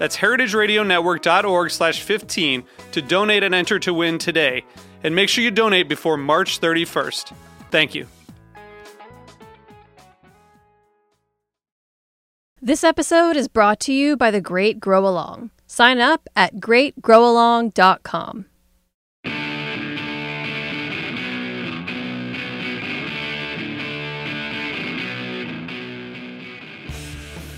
That's heritageradionetwork.org slash 15 to donate and enter to win today. And make sure you donate before March 31st. Thank you. This episode is brought to you by The Great Grow Along. Sign up at greatgrowalong.com.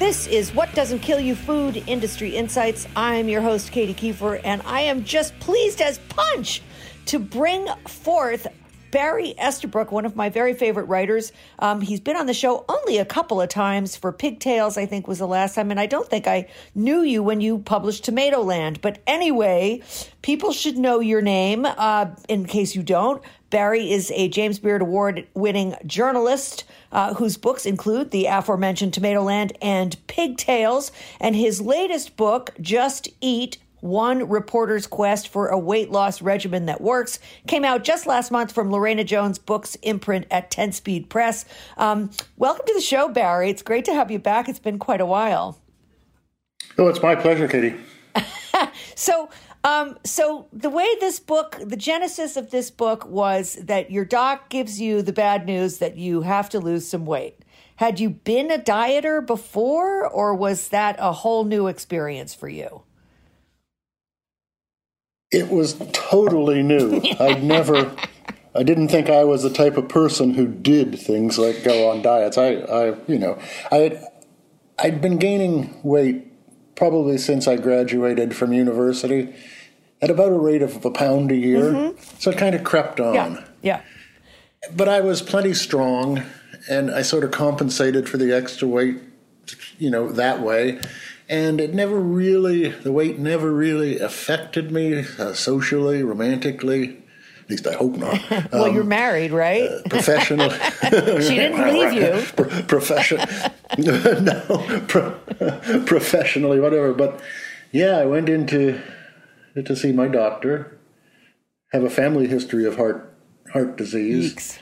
This is What Doesn't Kill You Food Industry Insights. I'm your host, Katy Keiffer, and I am just pleased as punch to bring forth Barry Estabrook, one of my very favorite writers. Um, he's been on the show only a couple of times for Pig Tales, I think was the last time. And I don't think I knew you when you published Tomatoland. But anyway, people should know your name uh, in case you don't. Barry is a James Beard Award winning journalist uh, whose books include the aforementioned Tomatoland and Pig Tales. And his latest book, Just Eat one Reporter's Quest for a Weight Loss Regimen That Works, came out just last month from Lorena Jones Books imprint at 10 Speed Press. Um, welcome to the show, Barry. It's great to have you back. It's been quite a while. Oh, it's my pleasure, Katy. so, um, so the way this book, the genesis of this book was that your doc gives you the bad news that you have to lose some weight. Had you been a dieter before, or was that a whole new experience for you? It was totally new. I'd never, I didn't think I was the type of person who did things like go on diets. I, I you know, I had, I'd been gaining weight probably since I graduated from university at about a rate of a pound a year. Mm-hmm. So it kind of crept on. Yeah. yeah. But I was plenty strong and I sort of compensated for the extra weight, you know, that way and it never really the weight never really affected me uh, socially romantically at least I hope not. well, um, you're married, right? Uh, professional. she didn't leave you. Pro- profession. no, pro- professionally, whatever. But yeah, I went into to see my doctor. Have a family history of heart heart disease. Eeks.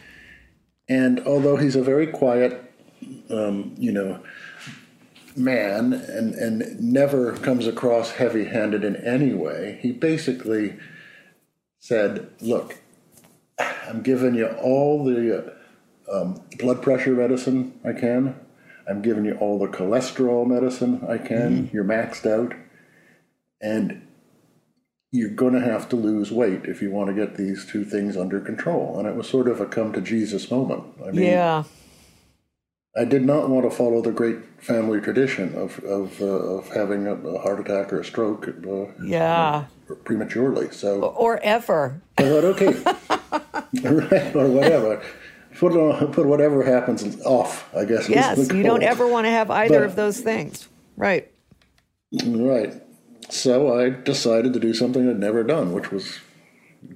And although he's a very quiet, um, you know, man and, and never comes across heavy handed in any way. He basically said, Look, I'm giving you all the um, blood pressure medicine I can. I'm giving you all the cholesterol medicine I can. Mm-hmm. You're maxed out. And you're going to have to lose weight if you want to get these two things under control. And it was sort of a come to Jesus moment. I mean, yeah. I did not want to follow the great family tradition of of, uh, of having a, a, heart attack or a stroke. Uh, yeah. prematurely. So or ever. I thought, okay, right, or whatever. Put put whatever happens off. I guess. Yes, you don't ever want to have either but, of those things. Right. Right. So I decided to do something I'd never done, which was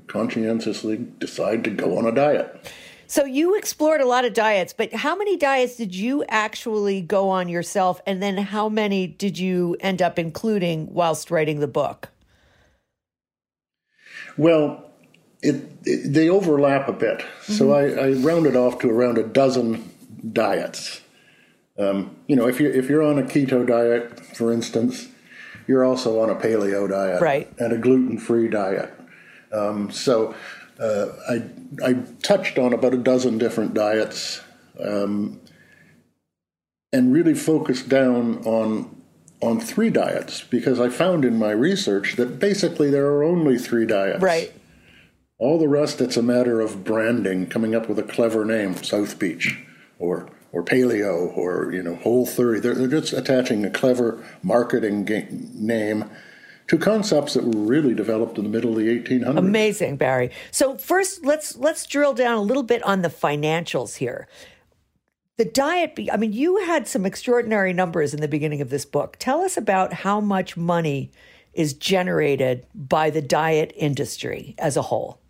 conscientiously decide to go on a diet. So you explored a lot of diets, but how many diets did you actually go on yourself? And then how many did you end up including whilst writing the book? Well, it, it they overlap a bit. Mm-hmm. So I, I rounded off to around a dozen diets. Um, you know, if you're if you're on a keto diet, for instance, you're also on a paleo diet, right, and a gluten free diet. Um, so uh, I, I touched on about a dozen different diets um, and really focused down on on three diets because I found in my research that basically there are only three diets. Right. All the rest, it's a matter of branding, coming up with a clever name, South Beach, or or paleo, or you know Whole 30. They're, they're just attaching a clever marketing ga- name to concepts that were really developed in the middle of the 1800s. Amazing, Barry. So first, let's let's drill down a little bit on the financials here. The diet. I mean, you had some extraordinary numbers in the beginning of this book. Tell us about how much money is generated by the diet industry as a whole.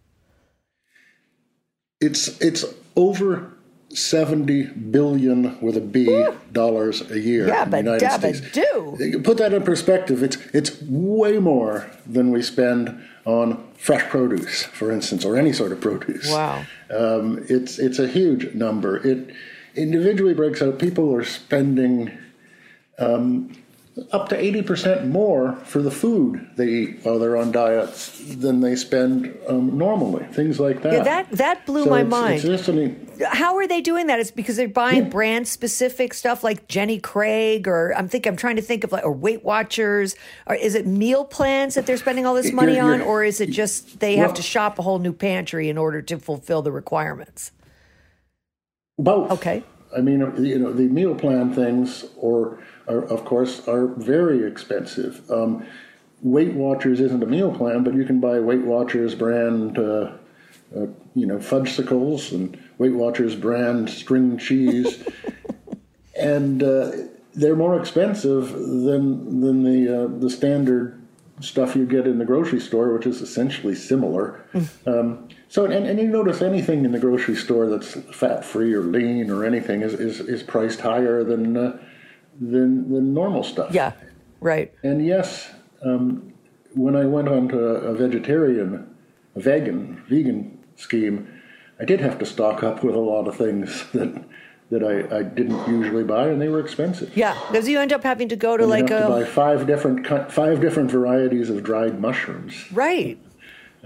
It's it's over 70 billion with a B Woo. dollars a year yeah, in the United States. Do. Put that in perspective. It's it's way more than we spend on fresh produce, for instance, or any sort of produce. Wow. Um, it's it's a huge number. It individually breaks out. People are spending um, up to 80% more for the food they eat while they're on diets than they spend um, normally. Things like that. Yeah, that that blew so my it's, mind. It's How are they doing that? It's because they're buying yeah. brand specific stuff like Jenny Craig, or I'm think I'm trying to think of like or Weight Watchers, or is it meal plans that they're spending all this money you're, you're, on, or is it just they well, have to shop a whole new pantry in order to fulfill the requirements? Both. Okay. I mean, you know, the meal plan things, or are, of course, are very expensive. Um, Weight Watchers isn't a meal plan, but you can buy Weight Watchers brand, uh, uh, you know, fudgesicles and Weight Watchers brand string cheese, and uh, they're more expensive than than the uh, the standard stuff you get in the grocery store, which is essentially similar. Um, so, and, and you notice anything in the grocery store that's fat free or lean or anything is, is, is priced higher than uh, than than normal stuff. Yeah, right. And yes, um, when I went on to a vegetarian, a vegan, vegan scheme, I did have to stock up with a lot of things that that I, I didn't usually buy, and they were expensive. Yeah, because you end up having to go to and like you have a to buy five different five different varieties of dried mushrooms. Right.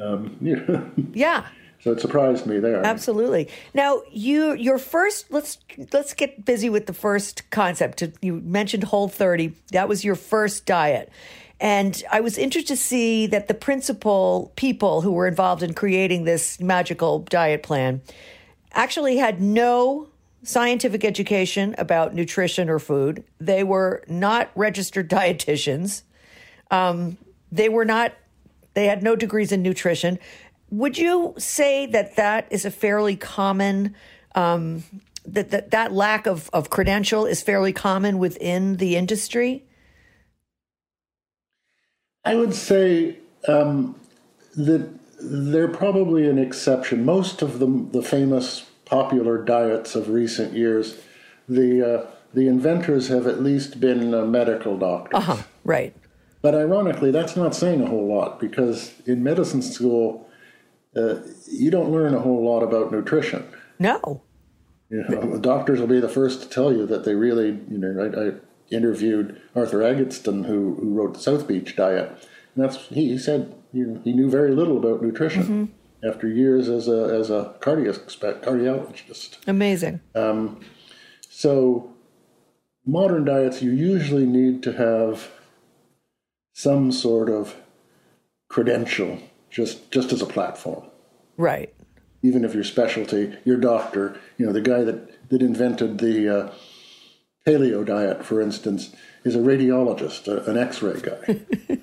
Um, yeah. So it surprised me there. Absolutely. Now, you your first let's let's get busy with the first concept. You mentioned Whole 30. That was your first diet. And I was interested to see that the principal people who were involved in creating this magical diet plan actually had no scientific education about nutrition or food. They were not registered dietitians. Um, they were not, they had no degrees in nutrition. Would you say that that is a fairly common, um, that, that that lack of, of credential is fairly common within the industry? I would say um, that they're probably an exception. Most of the, the famous popular diets of recent years, the uh, the inventors have at least been uh, medical doctors. Uh huh. Right. But ironically, that's not saying a whole lot because in medicine school, uh, you don't learn a whole lot about nutrition. No. You know, doctors will be the first to tell you that they really, you know, I, I interviewed Arthur Agatston, who, who wrote the South Beach Diet, and that's he, he said you know, he knew very little about nutrition mm-hmm. after years as a as a cardiologist. Amazing. Um, so, modern diets, you usually need to have some sort of credential just just as a platform. Right. Even if your specialty, your doctor, you know, the guy that that invented the uh, paleo diet, for instance, is a radiologist, a, an X-ray guy.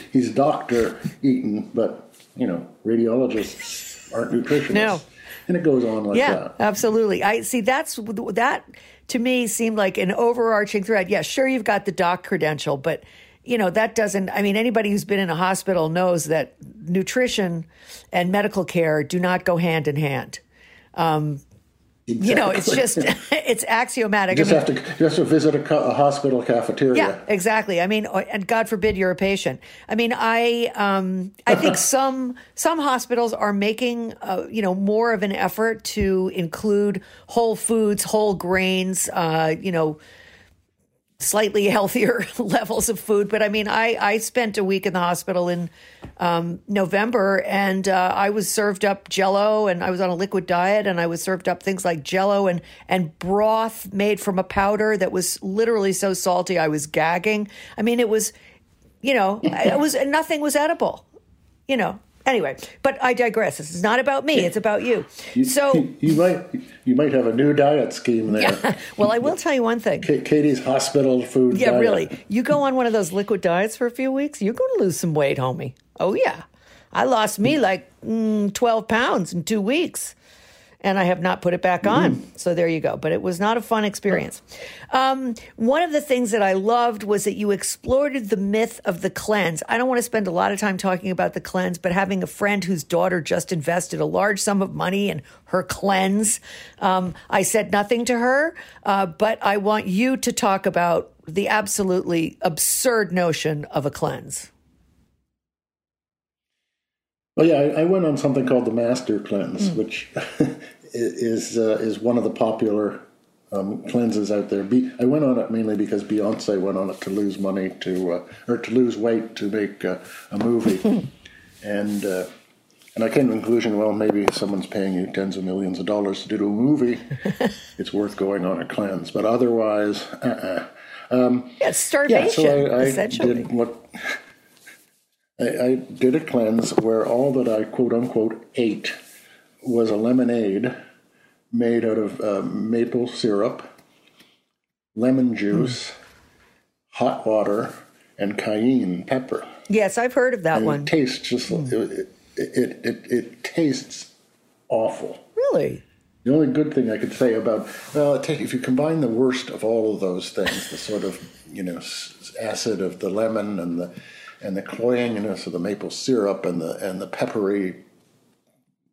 He's Doctor Eaton, but you know, radiologists aren't nutritionists. No. And it goes on like yeah, that. Yeah, absolutely. I see. That's that to me seemed like an overarching thread. Yeah, sure, you've got the doc credential, but you know, that doesn't, I mean, anybody who's been in a hospital knows that nutrition and medical care do not go hand in hand. Um, Exactly. You know, it's just it's axiomatic. You just I mean, have to just to visit a, a, hospital cafeteria. Yeah, exactly. I mean, and God forbid you're a patient. I mean, I um, I think some some hospitals are making uh, you know more of an effort to include whole foods, whole grains. Uh, you know slightly healthier levels of food. But I mean, I, I spent a week in the hospital in um, November and uh, I was served up jello and I was on a liquid diet and I was served up things like jello and, and broth made from a powder that was literally so salty I was gagging. I mean, it was, you know, it was nothing was edible, you know. Anyway, but I digress. This is not about me. It's about you. You, So, you might you might have a new diet scheme there. yeah. Well, I will tell you one thing. Ka- Katy's hospital food. Yeah, diet. really. You go on one of those liquid diets for a few weeks, you're going to lose some weight, homie. Oh, yeah. I lost me like mm, 12 pounds in two weeks, and I have not put it back on. So there you go. But it was not a fun experience. Um, one of the things that I loved was that you explored the myth of the cleanse. I don't want to spend a lot of time talking about the cleanse, but having a friend whose daughter just invested a large sum of money in her cleanse, um, I said nothing to her, uh, but I want you to talk about the absolutely absurd notion of a cleanse. Well, yeah, I, I went on something called the Master Cleanse, Hmm. which is uh, is one of the popular um, cleanses out there. Be- I went on it mainly because Beyonce went on it to lose money to uh, or to lose weight to make uh, a movie, and uh, and I came to the conclusion, well, maybe someone's paying you tens of millions of dollars to do a movie, it's worth going on a cleanse. But otherwise, uh-uh. Yeah, starvation, yeah. So I, I essentially. did what. I, I did a cleanse where all that I quote unquote ate was a lemonade made out of uh, maple syrup, lemon juice, hot water, and cayenne pepper. Yes, I've heard of that And one. it tastes just it, it, it, it, it tastes awful. Really? The only good thing I could say about well, if you combine the worst of all of those things, the sort of you know acid of the lemon and the and the cloyingness of the maple syrup and the and the peppery,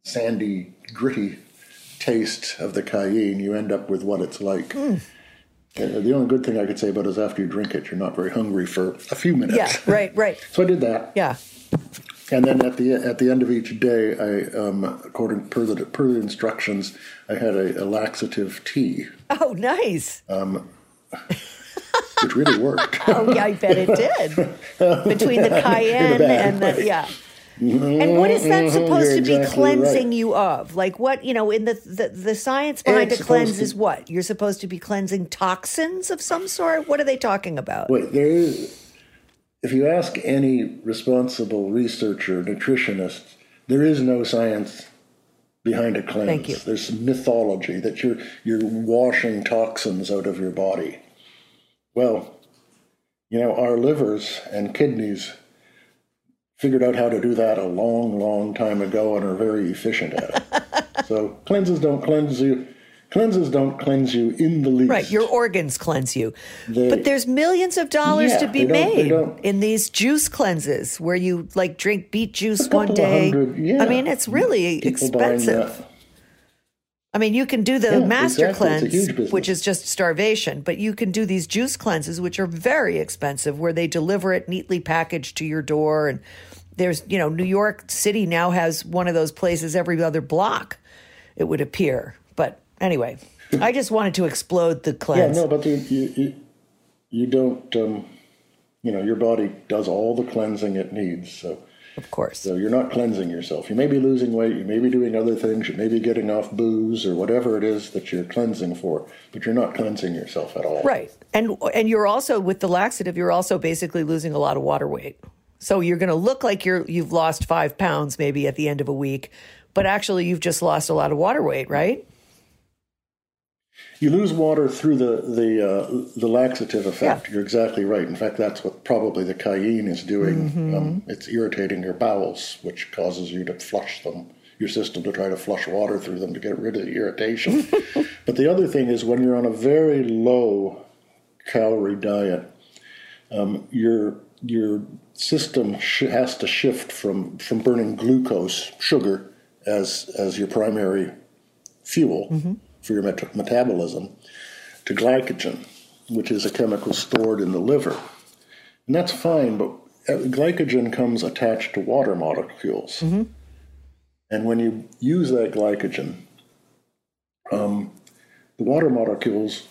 sandy, gritty taste of the cayenne, you end up with what it's like. Uh, the only good thing I could say about it is after you drink it, you're not very hungry for a few minutes. Yeah, right, right. So I did that. Yeah. And then at the at the end of each day, I, um, according per the per the instructions, I had a, a laxative tea, Oh, nice. which really worked. Oh, yeah, I bet it did. Between the cayenne and the, yeah. And what is that supposed Mm-hmm. You're to be exactly cleansing right. you of? Like what, you know, in the the, the science behind It's a cleanse to- is what? You're supposed to be cleansing toxins of some sort? What are they talking about? Wait, there is. If you ask any responsible researcher, nutritionist, there is no science behind a cleanse. Thank you. There's mythology that you're you're washing toxins out of your body. Well, you know, our livers and kidneys figured out how to do that a long, long time ago and are very efficient at it. so cleanses don't cleanse you. Cleanses don't cleanse you in the least. Right, your organs cleanse you. They- but there's millions of dollars Yeah, to be they don't- they made in these juice cleanses where you like drink beet juice one day. hundred, yeah. I mean, it's really People expensive. I mean, you can do the Yeah, master exactly. Cleanse, which is just starvation, but you can do these juice cleanses, which are very expensive, where they deliver it neatly packaged to your door. And there's, you know, New York City now has one of those places every other block, it would appear. But anyway, I just wanted to explode the cleanse. Yeah, no, but you you, you, you don't. Um, you know, your body does all the cleansing it needs. So, of course. so you're not cleansing yourself. You may be losing weight. You may be doing other things. You may be getting off booze or whatever it is that you're cleansing for. But you're not cleansing yourself at all. Right. And and you're also with the laxative, you're also basically losing a lot of water weight. So you're going to look like you're you've lost 5 pounds maybe at the end of a week, but actually you've just lost a lot of water weight, right? You lose water through the the uh, the laxative effect. You're exactly right. In fact, that's what probably the cayenne is doing. Mm-hmm. Um, it's irritating your bowels, which causes you to flush them, your system to try to flush water through them to get rid of the irritation. but the other thing is when you're on a very low calorie diet, um, your your system sh- has to shift from from burning glucose, sugar, as as your primary fuel for your met- metabolism to glycogen, which is a chemical stored in the liver. And that's fine, but uh, glycogen comes attached to water molecules. And when you use that glycogen, um, the water molecules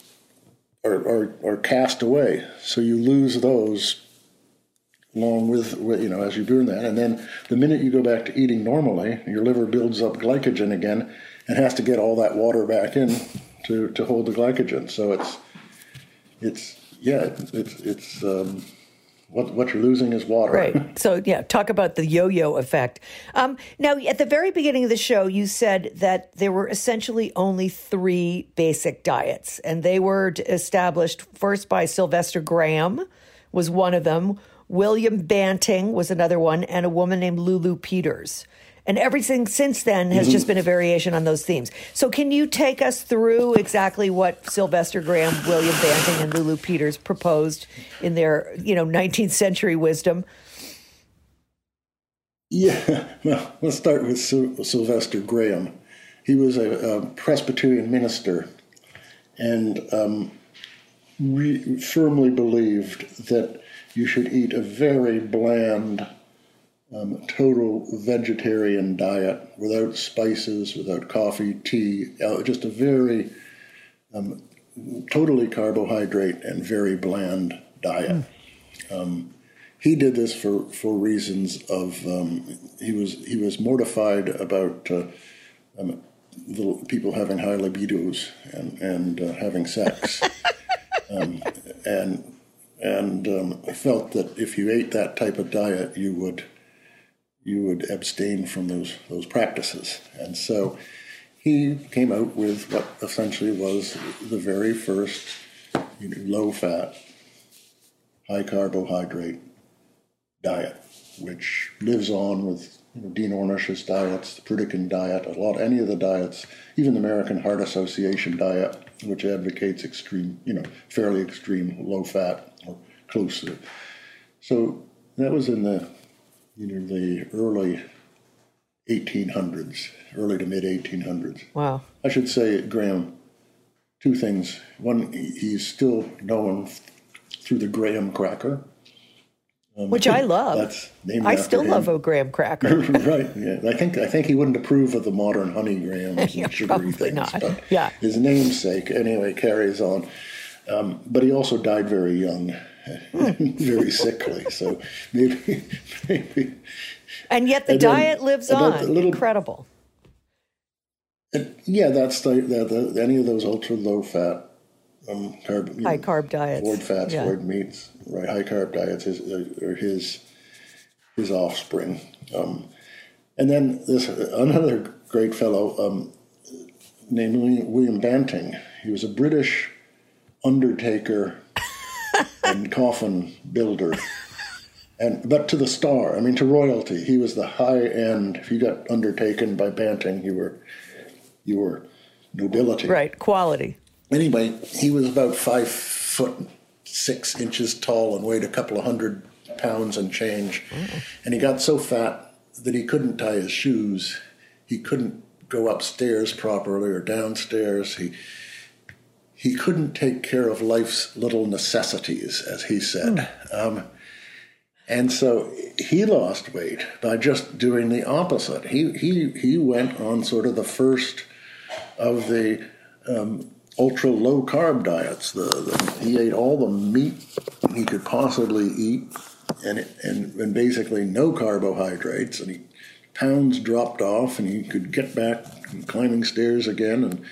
are, are, are cast away. So you lose those along with, with, you know, as you burn that. And then the minute you go back to eating normally, your liver builds up glycogen again and has to get all that water back in to, to hold the glycogen. So it's, it's, yeah, it's, it's, um, what, what you're losing is water. Right. So, yeah, talk about the yo yo effect. Um, now, at the very beginning of the show, you said that there were essentially only three basic diets, and they were established first by Sylvester Graham, was one of them. William Banting was another one, and a woman named Lulu Peters. And everything since then has mm-hmm. just been a variation on those themes. So, can you take us through exactly what Sylvester Graham, William Banting, and Lulu Peters proposed in their, you know, 19th century wisdom? Yeah, well, let's start with Sylvester Graham. He was a, a Presbyterian minister and um, re- firmly believed that you should eat a very bland, um, total vegetarian diet without spices, without coffee, tea, uh, just a very um, totally carbohydrate and very bland diet. Mm. Um, he did this for, for reasons of um, he was he was mortified about uh, um, little people having high libidos and and uh, having sex, um, and and um, felt that if you ate that type of diet, you would you would abstain from those those practices. And so he came out with what essentially was the very first you know, low fat, high carbohydrate diet, which lives on with you know, Dean Ornish's diets, the Pritikin diet, a lot, any of the diets, even the American Heart Association diet, which advocates extreme, you know, fairly extreme low fat or close to. So that was in the, you know, the early 1800s, early to mid 1800s. Wow. I should say, Graham, two things. One, he's still known through the Graham cracker um, Which I love. That's named I still him. love a graham cracker. right. Yeah. I think I think he wouldn't approve of the modern honey grahams yeah, and sugary things. Not. But yeah. His namesake anyway carries on. Um, but he also died very young. very sickly. So maybe maybe. And yet the and diet lives on. Little, Incredible. And yeah, that's the, the, the, any of those ultra low fat um, carb, high know, carb diets, void fats, yeah. void meats, right? High carb diets is, are his his offspring. Um, and then this another great fellow um, named William Banting. He was a British undertaker and coffin builder. And, but to the star, I mean, to royalty, he was the high end. If you got undertaken by Banting, you were, you were nobility. Right, quality anyway, he was about five foot six inches tall and weighed a couple of hundred pounds and change. Mm. And he got so fat that he couldn't tie his shoes. He couldn't go upstairs properly or downstairs. He he couldn't take care of life's little necessities, as he said. Mm. Um, and so he lost weight by just doing the opposite. He he he went on sort of the first of the um, ultra low carb diets. The, the, he ate all the meat he could possibly eat, and and and basically no carbohydrates. And he pounds dropped off, and he could get back climbing stairs again, and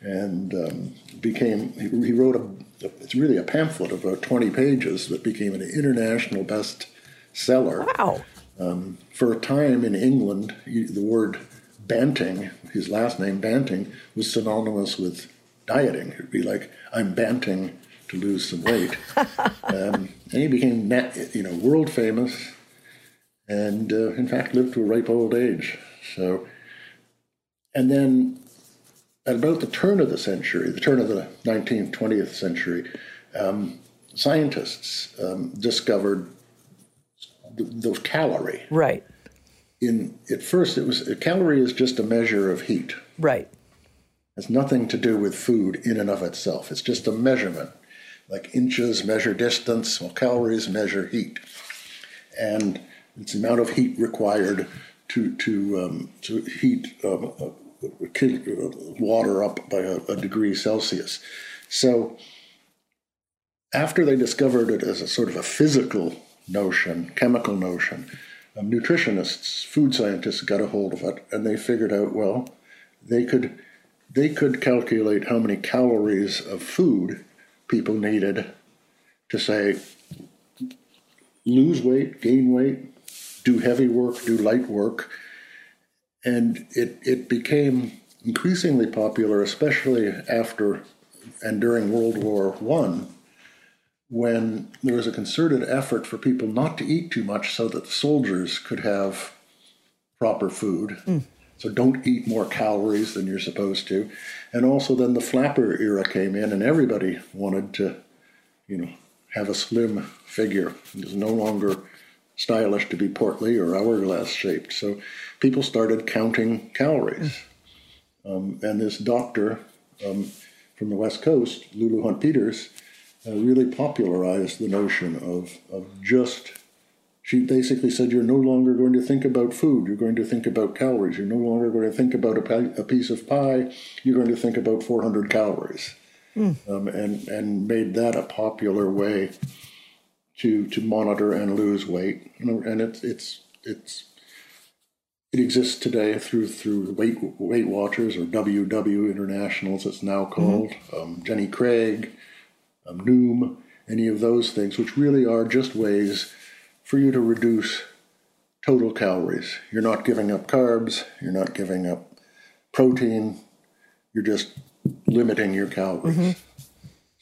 and um, became he, wrote a it's really a pamphlet of about 20 pages that became an international bestseller. Wow. Um, for a time in England, the word Banting, his last name Banting, was synonymous with dieting. It'd be like I'm banting to lose some weight, um, and he became you know world famous, and uh, in fact lived to a ripe old age. So, and then at about the turn of the century, the turn of the 19th, 20th century, um, scientists um, discovered the, the, calorie. Right. In at first, it was a calorie is just a measure of heat. Right has nothing to do with food in and of itself. It's just a measurement. Like inches measure distance, well, calories measure heat. And it's the amount of heat required to, to, um, to heat um, uh, water up by a, a degree Celsius. So, after they discovered it as a sort of a physical notion, chemical notion, um, nutritionists, food scientists got a hold of it, and they figured out well, they could they could calculate how many calories of food people needed to say lose weight, gain weight, do heavy work, do light work. And it, it became increasingly popular, especially after and during World War One, when there was a concerted effort for people not to eat too much so that the soldiers could have proper food. Mm. So don't eat more calories than you're supposed to. And also then the flapper era came in and everybody wanted to, you know, have a slim figure. It was no longer stylish to be portly or hourglass shaped. So people started counting calories. Um, and this doctor um, from the West Coast, Lulu Hunt Peters, uh, really popularized the notion of, of just she basically said you're no longer going to think about food you're going to think about calories you're no longer going to think about a, a piece of pie you're going to think about 400 calories mm. um, and and made that a popular way to to monitor and lose weight and it's it's it's it exists today through through Weight Weight Watchers or WW Internationals, it's now called. Mm-hmm. Um, Jenny Craig, um, Noom, any of those things, which really are just ways for you to reduce total calories. You're not giving up carbs, you're not giving up protein, you're just limiting your calories. Mm-hmm.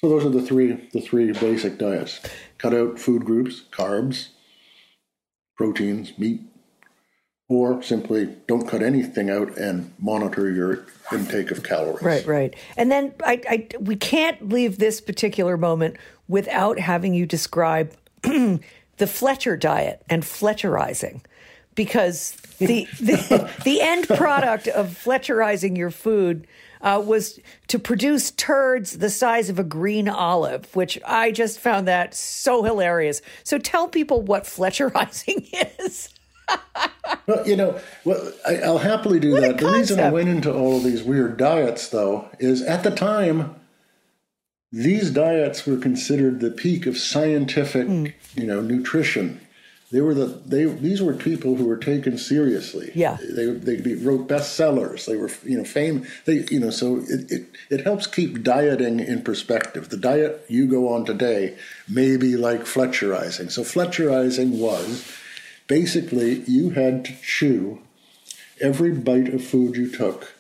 So those are the three the three basic diets. Cut out food groups, carbs, proteins, meat, or simply don't cut anything out and monitor your intake of calories. Right, right. And then I, I we can't leave this particular moment without having you describe the Fletcher diet and Fletcherizing. Because the, the, the end product of Fletcherizing your food uh, was to produce turds the size of a green olive, which I just found that so hilarious. So tell people what Fletcherizing is well, you know, well, I, will happily do what that. The reason I went into all of these weird diets, though, is at the time, these diets were considered the peak of scientific, mm. you know, nutrition. They were the they these were people who were taken seriously. Yeah, they they wrote bestsellers. They were you know fame. They you know so it, it it helps keep dieting in perspective. The diet you go on today may be like Fletcherizing. So Fletcherizing was basically you had to chew every bite of food you took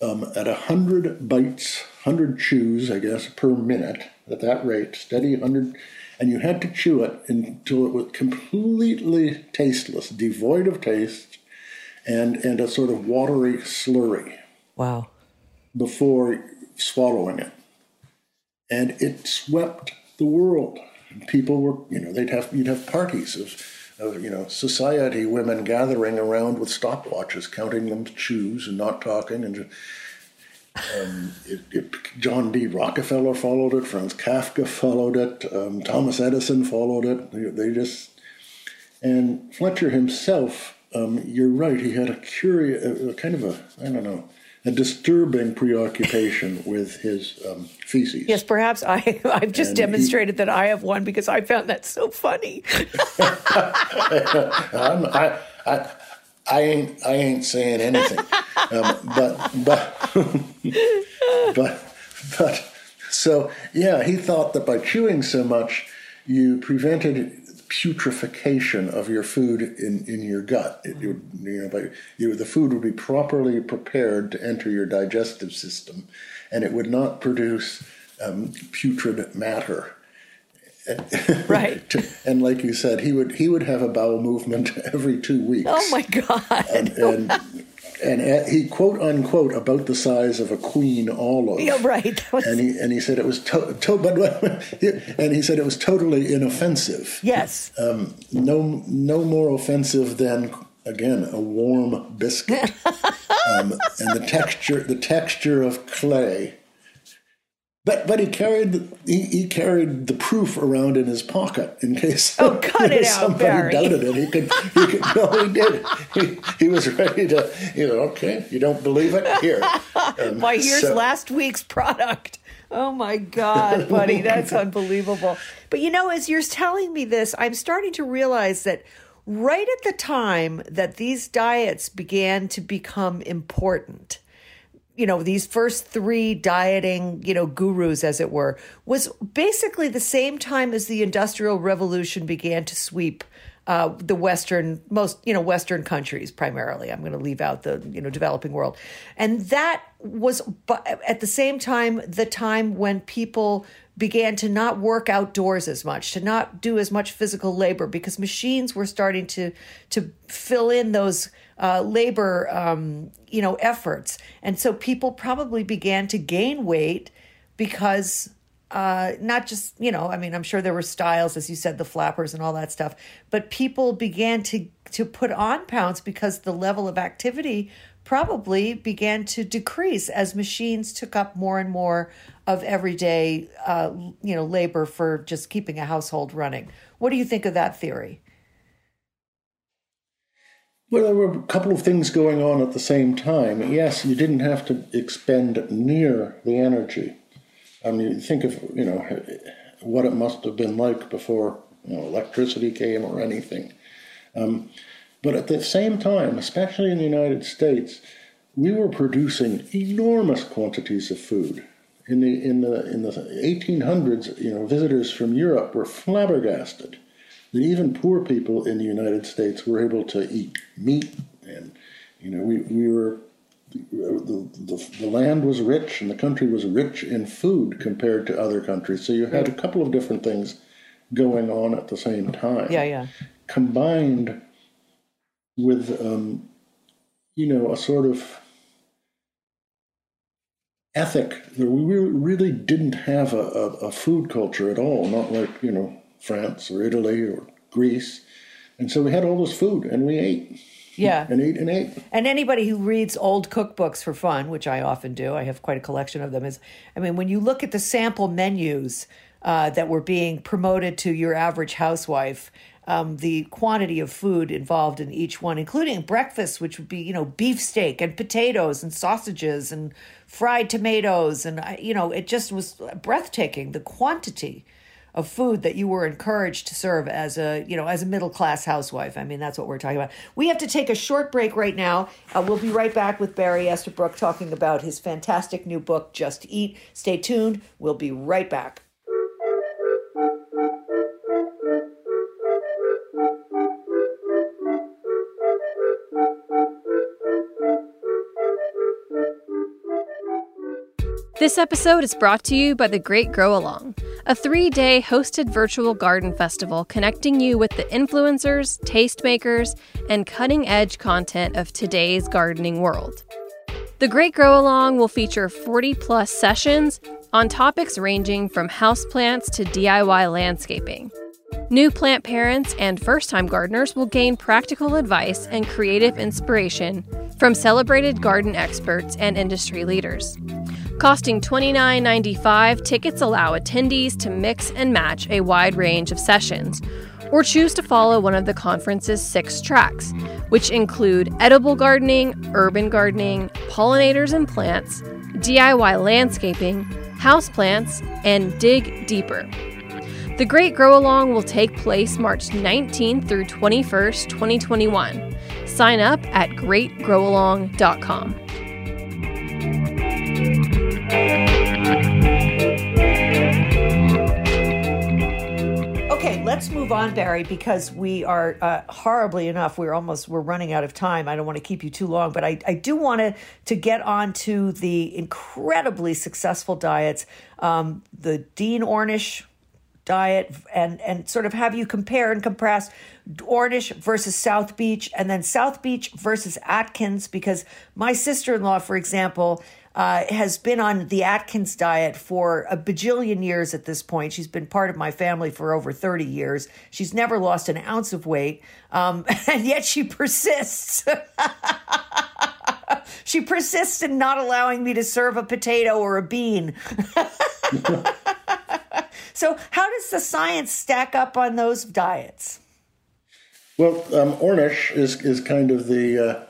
um, at a hundred bites, hundred chews, I guess, per minute at that rate, steady hundred, and you had to chew it until it was completely tasteless, devoid of taste, and and a sort of watery slurry. Wow! Before swallowing it, and it swept the world people were, you know, they'd have you'd have parties of, of you know, society women gathering around with stopwatches, counting them chews and not talking, and um, it, it, John D. Rockefeller followed it, Franz Kafka followed it, um, Thomas Edison followed it. They, they, just and Fletcher himself. Um, you're right. He had a curious, a, a kind of a, I don't know, a disturbing preoccupation with his um, feces. Yes, perhaps I, I've just and demonstrated he, that I have one because I found that so funny. I, I, I ain't I ain't saying anything, um, but but but but so yeah, he thought that by chewing so much, you prevented putrefaction of your food in, in your gut. It, you know, by, you, the food would be properly prepared to enter your digestive system, and it would not produce um, putrid matter. Right. and like you said, he would he would have a bowel movement every two weeks. Oh my god! And, and and he quote unquote about the size of a queen olive. Yeah, right. Was... And he and he said it was to, to, but and he said it was totally inoffensive. Yes. Um, no, no more offensive than again a warm biscuit, um, and the texture the texture of clay but but he carried the, he, he, carried the proof around in his pocket in case oh cut it out somebody Barry. doubted it. He could he could no he did he, he was ready to you know okay you don't believe it here. Um, Why here's so. last week's product. Oh my God, buddy, that's unbelievable. But you know, as you're telling me this, I'm starting to realize that right at the time that these diets began to become important you know, these first three dieting, you know, gurus, as it were, was basically the same time as the Industrial Revolution began to sweep uh, the Western, most, you know, Western countries primarily. I'm going to leave out the, you know, developing world. And that was at the same time, the time when people began to not work outdoors as much, to not do as much physical labor because machines were starting to, to fill in those uh, labor, um, you know, efforts. And so people probably began to gain weight because uh, not just you know i mean i'm sure there were styles as you said the flappers and all that stuff but people began to to put on pounds because the level of activity probably began to decrease as machines took up more and more of everyday uh, you know labor for just keeping a household running what do you think of that theory well, there were a couple of things going on at the same time. Yes, you didn't have to expend near the energy I mean, think of you know what it must have been like before you know electricity came or anything. Um, but at the same time, especially in the United States, we were producing enormous quantities of food. In the in the in the 1800s, you know, visitors from Europe were flabbergasted that even poor people in the United States were able to eat meat, and you know, we we were the, the, the, land was rich and the country was rich in food compared to other countries. So you had a couple of different things going on at the same time. Yeah, yeah. Combined with, um, you know, a sort of ethic that we really didn't have a, a, a food culture at all, not like, you know, France or Italy or Greece. And so we had all this food and we ate. Yeah. And ate and ate. And anybody who reads old cookbooks for fun, which I often do, I have quite a collection of them, is I mean, when you look at the sample menus uh, that were being promoted to your average housewife, um, the quantity of food involved in each one, including breakfast, which would be, you know, beefsteak and potatoes and sausages and fried tomatoes. And, you know, it just was breathtaking, the quantity of food that you were encouraged to serve as a you know as a middle class housewife. I mean that's what we're talking about. We have to take a short break right now. Uh, we'll be right back with Barry Estabrook talking about his fantastic new book, Just Eat. Stay tuned. We'll be right back. This episode is brought to you by The Great Grow Along, a three day hosted virtual garden festival connecting you with the influencers, tastemakers, and cutting edge content of today's gardening world. The Great Grow Along will feature 40 plus sessions on topics ranging from houseplants to DIY landscaping. New plant parents and first time gardeners will gain practical advice and creative inspiration from celebrated garden experts and industry leaders. Costing $29.95, tickets allow attendees to mix and match a wide range of sessions, or choose to follow one of the conference's six tracks, which include edible gardening, urban gardening, pollinators and plants, DIY landscaping, houseplants, and dig deeper. The Great Grow Along will take place March 19th through 21st, 2021. Sign up at greatgrowalong.com. let's move on, Barry, because we are uh, horribly enough. We're almost we're running out of time. I don't want to keep you too long, but I, I do want to to get on to the incredibly successful diets, um, the Dean Ornish diet, and and sort of have you compare and contrast Ornish versus South Beach, and then South Beach versus Atkins, because my sister in law, for example, uh, has been on the Atkins diet for a bajillion years at this point. She's been part of my family for over 30 years. She's never lost an ounce of weight, um, and yet she persists. she persists in not allowing me to serve a potato or a bean. so, how does the science stack up on those diets? Well, um, Ornish is is kind of the uh,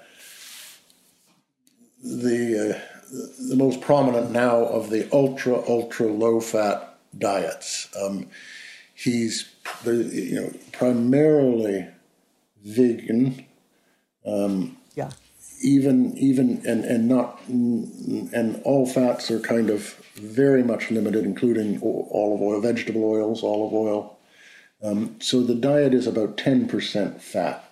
the uh, the most prominent now of the ultra ultra low fat diets. Um, he's you know primarily vegan. Um, yeah. even even and and not and all fats are kind of very much limited, including olive oil, vegetable oils, olive oil. Um, so the diet is about ten percent fat,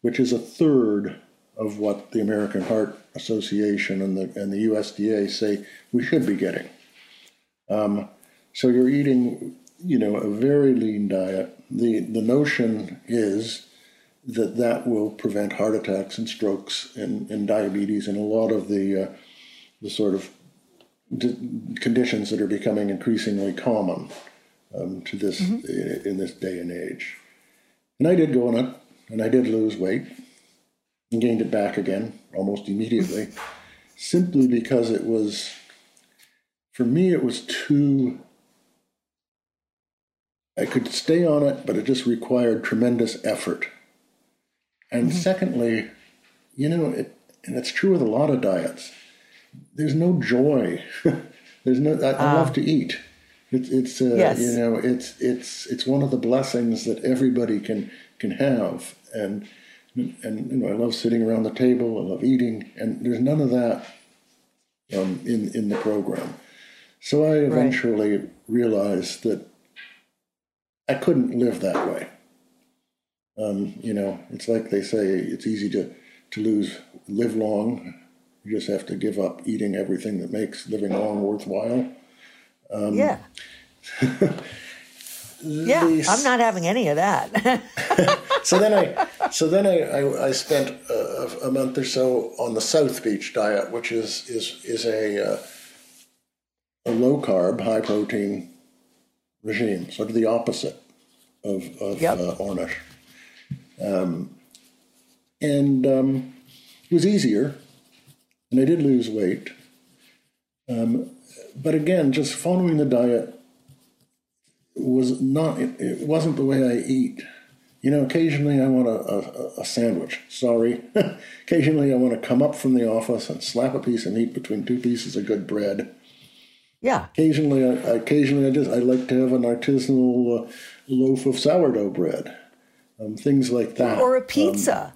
which is a third of what the American Heart Association and the and the USDA say we should be getting. Um, so you're eating, you know, a very lean diet. the The notion is that that will prevent heart attacks and strokes and, and diabetes and a lot of the uh, the sort of conditions that are becoming increasingly common um, to this mm-hmm. in, in, this day and age. And I did go on it, and I did lose weight and gained it back again almost immediately, simply because it was for me it was too. I could stay on it, but it just required tremendous effort and mm-hmm. secondly, you know, it, and it's true with a lot of diets. There's no joy. there's no. I, I love to ah. eat. It's it's uh, yes. you know it's it's it's one of the blessings that everybody can can have and and you know I love sitting around the table. I love eating, and there's none of that um, in in the program. So I eventually right. realized that I couldn't live that way. Um, you know, it's like they say, it's easy to, to lose, live long. You just have to give up eating everything that makes living long worthwhile. Um, yeah. yeah, I'm not having any of that. so then I, so then I, I, I spent a, a, month or so on the South Beach diet, which is is is a uh, a low carb, high protein regime, sort of the opposite of of yep. uh, Ornish. Um, and um, it was easier, and I did lose weight. Um, but again, just following the diet was not, it wasn't the way I eat. You know, occasionally I want a, a, a sandwich. Sorry. occasionally I want to come up from the office and slap a piece of meat between two pieces of good bread. Yeah. Occasionally, I, occasionally I just I like to have an artisanal uh, loaf of sourdough bread um, things like that. Or a um, pizza.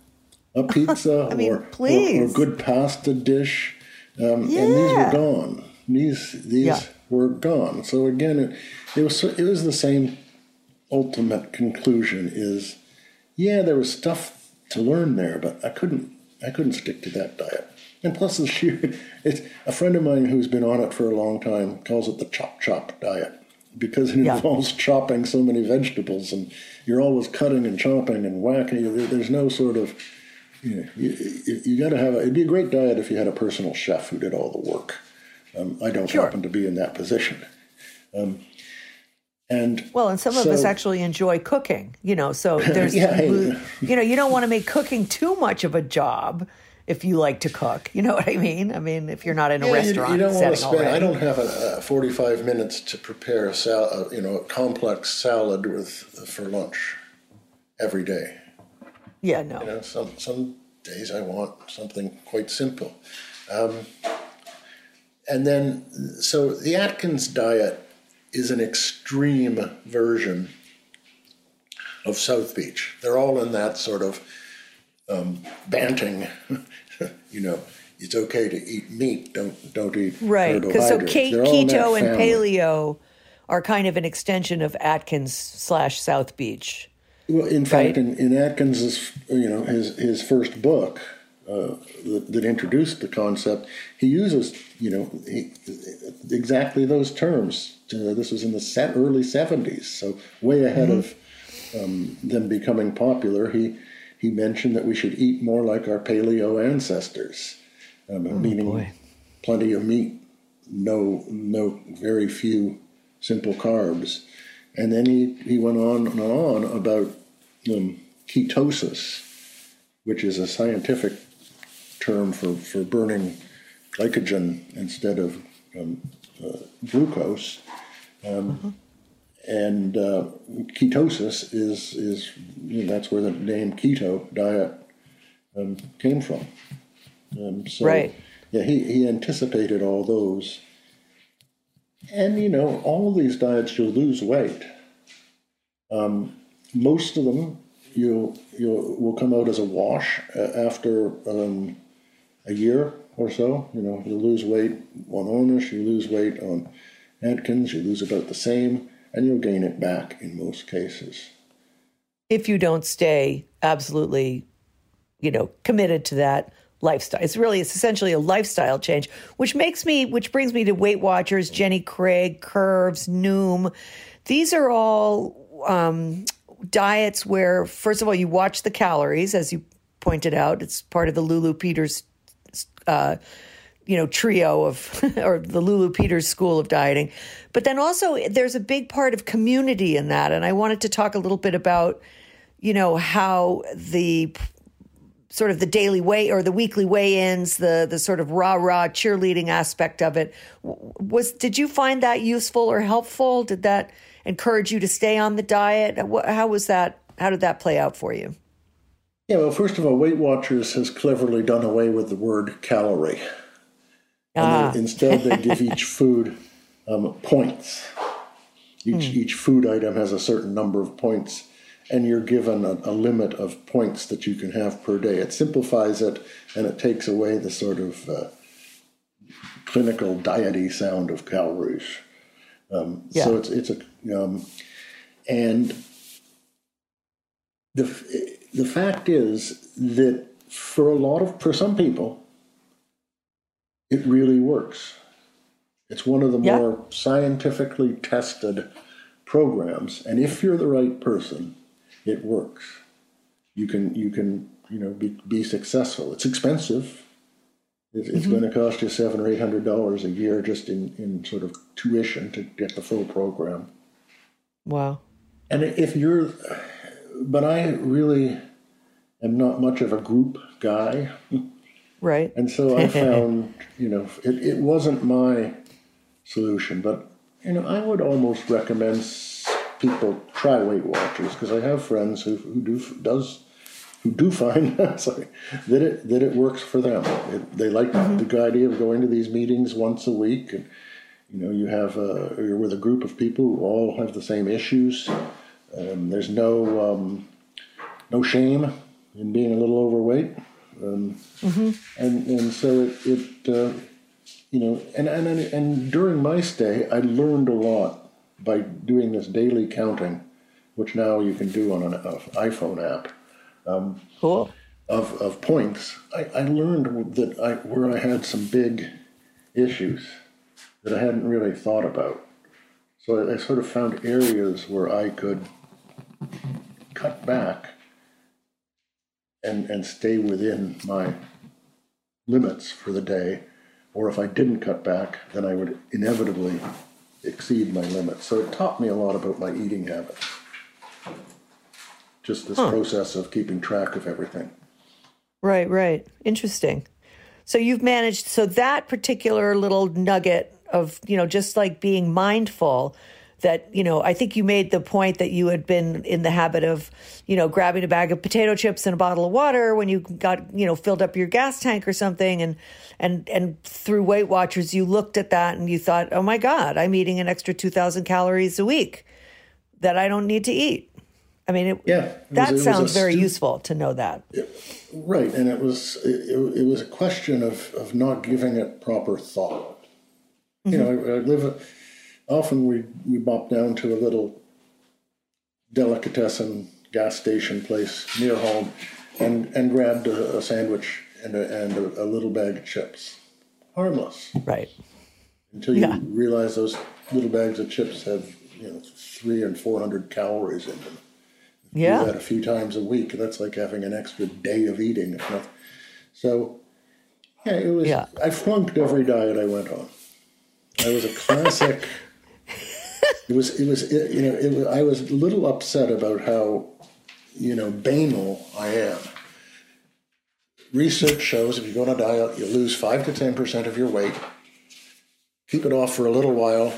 Um, a pizza, I mean, or, please. Or, or, good pasta dish. Um, yeah. And these were gone. These these yeah. Were gone. So again, it, it was it was the same ultimate conclusion. Is yeah, there was stuff to learn there, but I couldn't I couldn't stick to that diet. And plus, the sheer it's a friend of mine who's been on it for a long time calls it the chop chop diet because it involves chopping so many vegetables and you're always cutting and chopping and whacking. There's no sort of, you know, you, you got to have a, it'd be a great diet if you had a personal chef who did all the work. Um, I don't sure. happen to be in that position. Um, and well, and some so, of us actually enjoy cooking, you know, so there's, yeah, you know, you don't want to make cooking too much of a job if you like to cook. You know what I mean? I mean, if you're not in a yeah, restaurant, you, you don't want to spend. Already. I don't have a, a 45 minutes to prepare a sal- you know, a complex salad with for lunch every day. Yeah, no. You know, some some days I want something quite simple, um, and then so the Atkins diet is an extreme version of South Beach. They're all in that sort of um, banting, you know, it's okay to eat meat. Don't don't eat right. Because so keto and paleo are kind of an extension of Atkins slash South Beach. Well, in right? fact, in, in Atkins's you know his his first book uh, that, that, introduced the concept, he uses you know he, exactly those terms. Uh, this was in the set, early seventies, so way ahead mm-hmm. of um, them becoming popular. He he mentioned that we should eat more like our paleo ancestors, um, oh, meaning boy. plenty of meat, no, no, very few simple carbs. And then he, he went on and on about um, ketosis, which is a scientific term for, for burning glycogen instead of um, uh, glucose. Um, uh-huh and uh, ketosis is is you know, that's where the name keto diet um, came from. Um, so right. yeah, he, he anticipated all those, and you know all these diets you'll lose weight. Um, most of them you'll you'll will come out as a wash after um, a year or so. You know, you lose weight on Ornish, you lose weight on Atkins, you lose about the same, and you'll gain it back in most cases. If you don't stay absolutely, you know, committed to that lifestyle. It's really it's essentially a lifestyle change, which makes me which brings me to Weight Watchers, Jenny Craig, Curves, Noom. These are all um, diets where first of all you watch the calories as you pointed out. It's part of the Lulu Peters uh, you know trio of or the Lulu Peters school of dieting. But then also there's a big part of community in that and I wanted to talk a little bit about you know how the sort of the daily weigh or the weekly weigh-ins, the the sort of rah rah cheerleading aspect of it. Was did you find that useful or helpful? Did that encourage you to stay on the diet? How was that? How did that play out for you? Yeah, well, first of all, Weight Watchers has cleverly done away with the word calorie. Ah. They, instead, they give each food um, points. Each, hmm. each food item has a certain number of points and you're given a, a, limit of points that you can have per day. It simplifies it and it takes away the sort of uh, clinical diety sound of calories. Um, yeah. So it's it's a um, and the the fact is that for a lot of for some people, it really works. It's one of the yeah. more scientifically tested programs, and if you're the right person, it works. You can you can you know be, be successful. It's expensive. It's, mm-hmm. going to cost you seven or eight hundred dollars a year just in in sort of tuition to get the full program. Wow. And if you're, but I really am not much of a group guy. Right. And so I found, you know, it, it wasn't my solution, but, you know, I would almost recommend people try Weight Watchers because I have friends who, who do does who do find sorry, that it that it works for them. It, they like mm-hmm. the idea of going to these meetings once a week, and you know you have a, you're with a group of people who all have the same issues. Um, there's no um, no shame in being a little overweight, um, mm-hmm. and and so it, it uh, you know and, and and during my stay I learned a lot by doing this daily counting, which now you can do on an iPhone app. Um, cool. Of, of points, I, I learned that I, where I had some big issues that I hadn't really thought about. So I, I sort of found areas where I could cut back and, and stay within my limits for the day. Or if I didn't cut back, then I would inevitably exceed my limits. So it taught me a lot about my eating habits. Just this huh. process of keeping track of everything. Right, right. Interesting. So you've managed so that particular little nugget of, you know, just like being mindful that, you know, I think you made the point that you had been in the habit of, you know, grabbing a bag of potato chips and a bottle of water when you got, you know, filled up your gas tank or something and and and through Weight Watchers you looked at that and you thought, "Oh my god, I'm eating an extra 2000 calories a week that I don't need to eat." I mean, it, yeah, it that was, sounds very stu- useful to know that. It, right, and it was it, it, was a question of of not giving it proper thought. Mm-hmm. You know, I, I live often we we bop down to a little delicatessen gas station place near home and and grabbed a, a sandwich and a, and a, a, little bag of chips. Harmless. Right. Until you yeah. realize those little bags of chips have you know three and four hundred calories in them. Yeah. do that a few times a week that's like having an extra day of eating so yeah it was yeah. i flunked every diet i went on. I was a classic it was it was it, you know it was, I was a little upset about how you know banal I am. Research shows if you go on a diet, you lose five to ten percent of your weight, keep it off for a little while,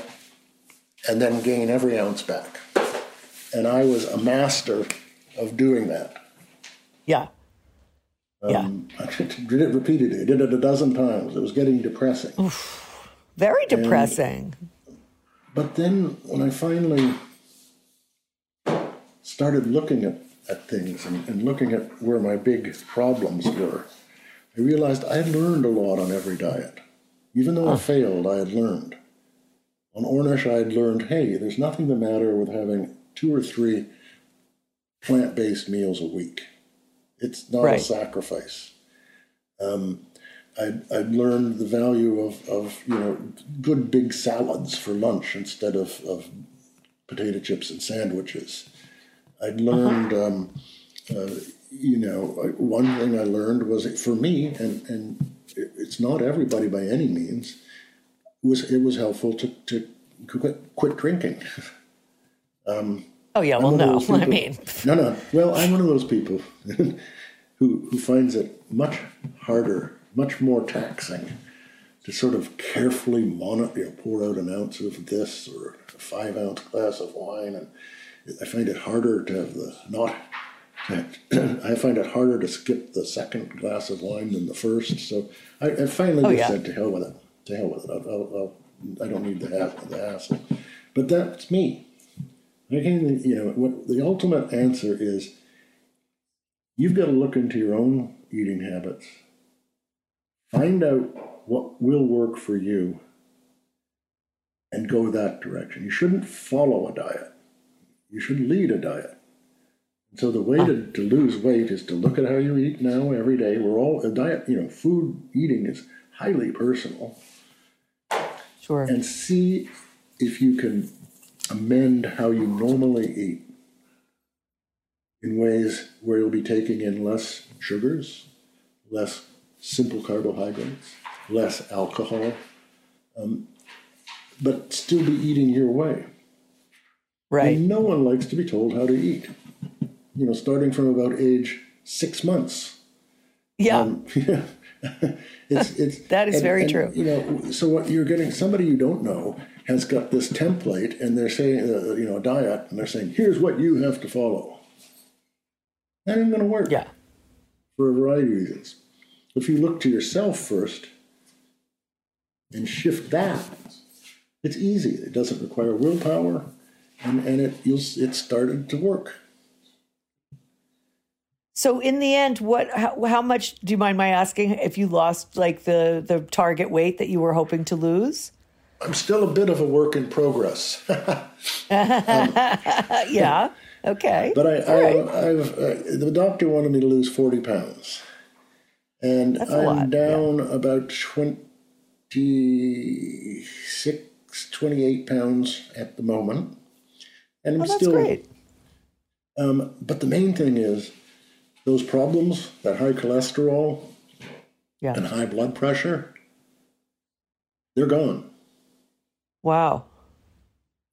and then gain every ounce back. And I was a master of doing that. Yeah. Um, yeah. I did it repeatedly. I did it a dozen times. It was getting depressing. Oof. Very depressing. And but then when I finally started looking at at things and, and looking at where my big problems were, I realized I had learned a lot on every diet. Even though I failed, I had learned. On Ornish, I had learned hey, there's nothing the matter with having two or three plant based meals a week. It's not Right. a sacrifice. Um, I'd, I'd learned the value of, of you know good big salads for lunch instead of, of potato chips and sandwiches. I'd learned, um, uh, you know, one thing I learned was for me, and, and it's not everybody by any means, was it was helpful to, to quit, quit drinking. Oh yeah, well no, I mean, no, no. Well, I'm one of those people who who finds it much harder, much more taxing to sort of carefully monitor, you know, pour out an ounce of this or a five ounce glass of wine, and I find it harder to have the not. I find it harder to skip the second glass of wine than the first. So I, I finally Oh, just yeah. said, "To hell with it. To hell with it. I'll, I'll, I'll, I don't need the hassle. The hassle." But that's me. I can, you know, what the ultimate answer is you've got to look into your own eating habits, find out what will work for you, and go that direction. You shouldn't follow a diet, you should lead a diet. And so the way to, to lose weight is to look at how you eat now every day. We're all a diet, you know, food eating is highly personal sure. and see if you can amend how you normally eat in ways where you'll be taking in less sugars, less simple carbohydrates, less alcohol, um, but still be eating your way. right. And no one likes to be told how to eat. You know, starting from about age six months. yeah. Um, yeah. it's, it's, That is very true. You know, so what you're getting somebody you don't know has got this template, and they're saying, uh, you know, a diet, and they're saying, here's what you have to follow. That ain't going to work yeah. for a variety of reasons. If you look to yourself first and shift that, it's easy. It doesn't require willpower, and, and it you'll, it started to work. So in the end, what? How, how much? Do you mind my asking if you lost like the the target weight that you were hoping to lose? I'm still a bit of a work in progress. Uh, yeah. Okay. But I, I, right. I've uh, the doctor wanted me to lose forty pounds, and That's I'm lot, down about 26, 28 pounds at the moment, and I'm Oh, that's still. great. Um, but the main thing is those problems, that high cholesterol Yeah. and high blood pressure, they're gone. Wow.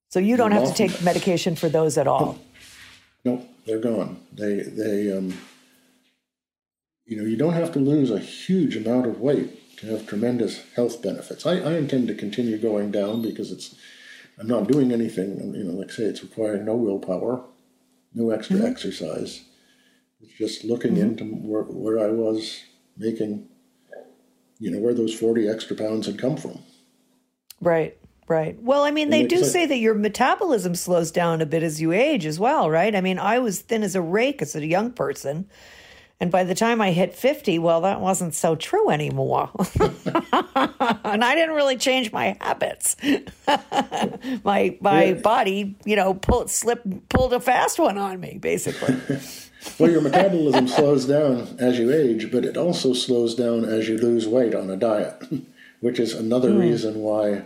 So you don't have to take medication for those at all. Nope, they're gone. They they um, you know you don't have to lose a huge amount of weight to have tremendous health benefits. I, I intend to continue going down because it's I'm not doing anything. You know, like I say, it's requiring no willpower, no extra mm-hmm. exercise. It's just looking mm-hmm. into where where I was making, you know, where those forty extra pounds had come from. Right. Right. Well, I mean, they do say that your metabolism slows down a bit as you age as well, right? I mean, I was thin as a rake as a young person. And by the time I hit 50, well, that wasn't so true anymore. and I didn't really change my habits. my my Yeah. body, you know, pulled slip pulled a fast one on me, basically. Well, your metabolism slows down as you age, but it also slows down as you lose weight on a diet, which is another hmm. reason why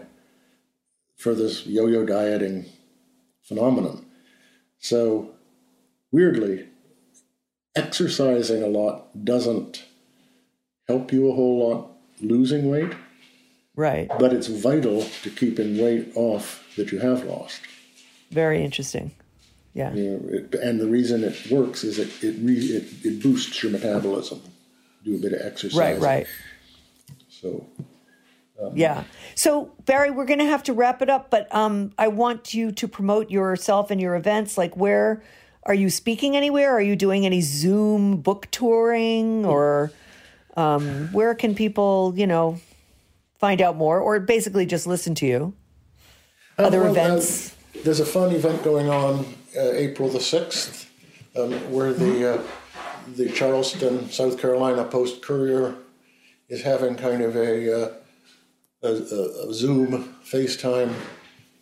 for this yo-yo dieting phenomenon. So, weirdly, exercising a lot doesn't help you a whole lot losing weight, right. but it's vital to keeping weight off that you have lost. Very interesting. Yeah. You know, it, and the reason it works is it it, re, it it boosts your metabolism. Do a bit of exercise. Right, right. So Yeah. So Barry, we're going to have to wrap it up, but um, I want you to promote yourself and your events. Like, where are you speaking anywhere? Are you doing any Zoom book touring, or um, where can people, you know, find out more, or basically just listen to you? Uh, Other well, uh, events? there's a fun event going on uh, April the sixth um, where the uh, the Charleston, South Carolina Post Courier is having kind of a, uh, a, a Zoom FaceTime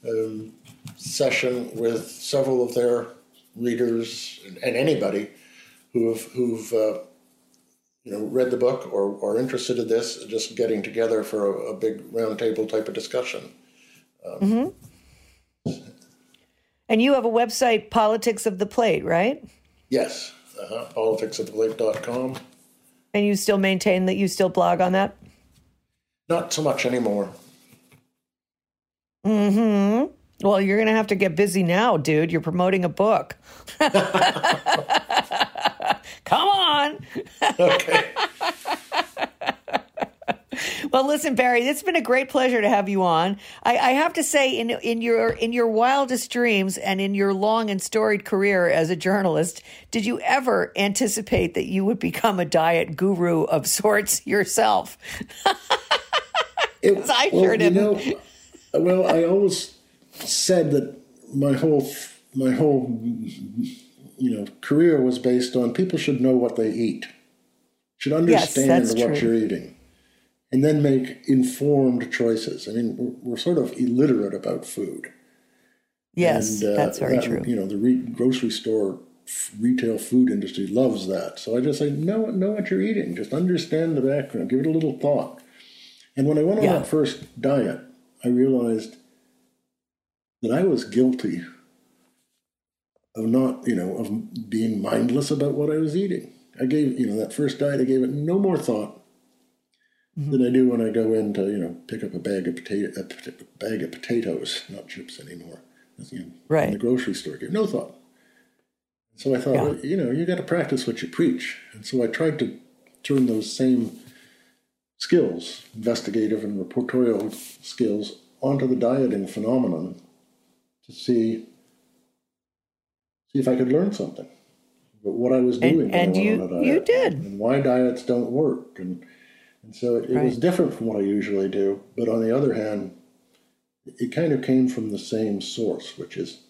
um, session with several of their readers and, and anybody who've who've uh, you know read the book or are interested in this, just getting together for a, a big roundtable type of discussion. Um, mm-hmm. And you have a website, Politics of the Plate, right? Yes, uh-huh. politicsoftheplate.com. And you still maintain that you still blog on that? Not so much anymore. Mm-hmm. Well, you're going to have to get busy now, dude. You're promoting a book. Come on. okay. well, listen, Barry, it's been a great pleasure to have you on. I, I, have to say, in in your in your wildest dreams and in your long and storied career as a journalist, did you ever anticipate that you would become a diet guru of sorts yourself? It, I well, sure didn't. You know, well, I always said that my whole my whole you know career was based on people should know what they eat, should understand yes, what true. you're eating, and then make informed choices. I mean, we're, we're sort of illiterate about food. Yes, and, uh, that's very that, true. You know, the re- grocery store retail food industry loves that. So I just say, know, know what you're eating. Just understand the background. Give it a little thought. And when I went on yeah. that first diet, I realized that I was guilty of not, you know, of being mindless about what I was eating. I gave, you know, that first diet, I gave it no more thought mm-hmm. than I do when I go in to, you know, pick up a bag of potato, a bag of potatoes, not chips anymore. You know, right. In the grocery store, give no thought. So I thought, yeah. well, you know, you got to practice what you preach. And so I tried to turn those same skills, investigative and reportorial skills, onto the dieting phenomenon to see see if I could learn something. But what I was doing, and, and you you did, and why diets don't work, and and so it, it right. was different from what I usually do. But on the other hand, it kind of came from the same source, which is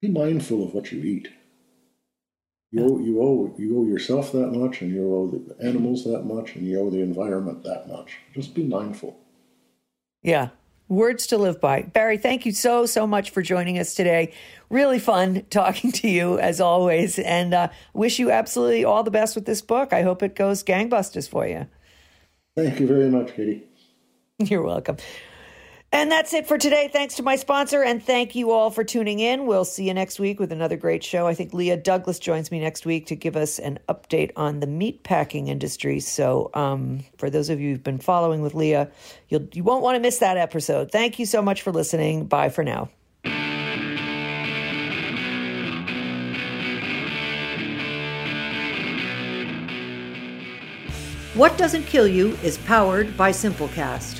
be mindful of what you eat. You owe, you owe you owe yourself that much, and you owe the animals that much, and you owe the environment that much. Just be mindful. Yeah, Words to live by. Barry, thank you so, so much for joining us today. Really fun talking to you as always. And uh, wish you absolutely all the best with this book. I hope it goes gangbusters for you. Thank you very much, Katy. You're welcome. And that's it for today. Thanks to my sponsor, and thank you all for tuning in. We'll see you next week with another great show. I think Leah Douglas joins me next week to give us an update on the meat packing industry. So, um, for those of you who've been following with Leah, you'll, you won't want to miss that episode. Thank you so much for listening. Bye for now. What Doesn't Kill You is powered by Simplecast.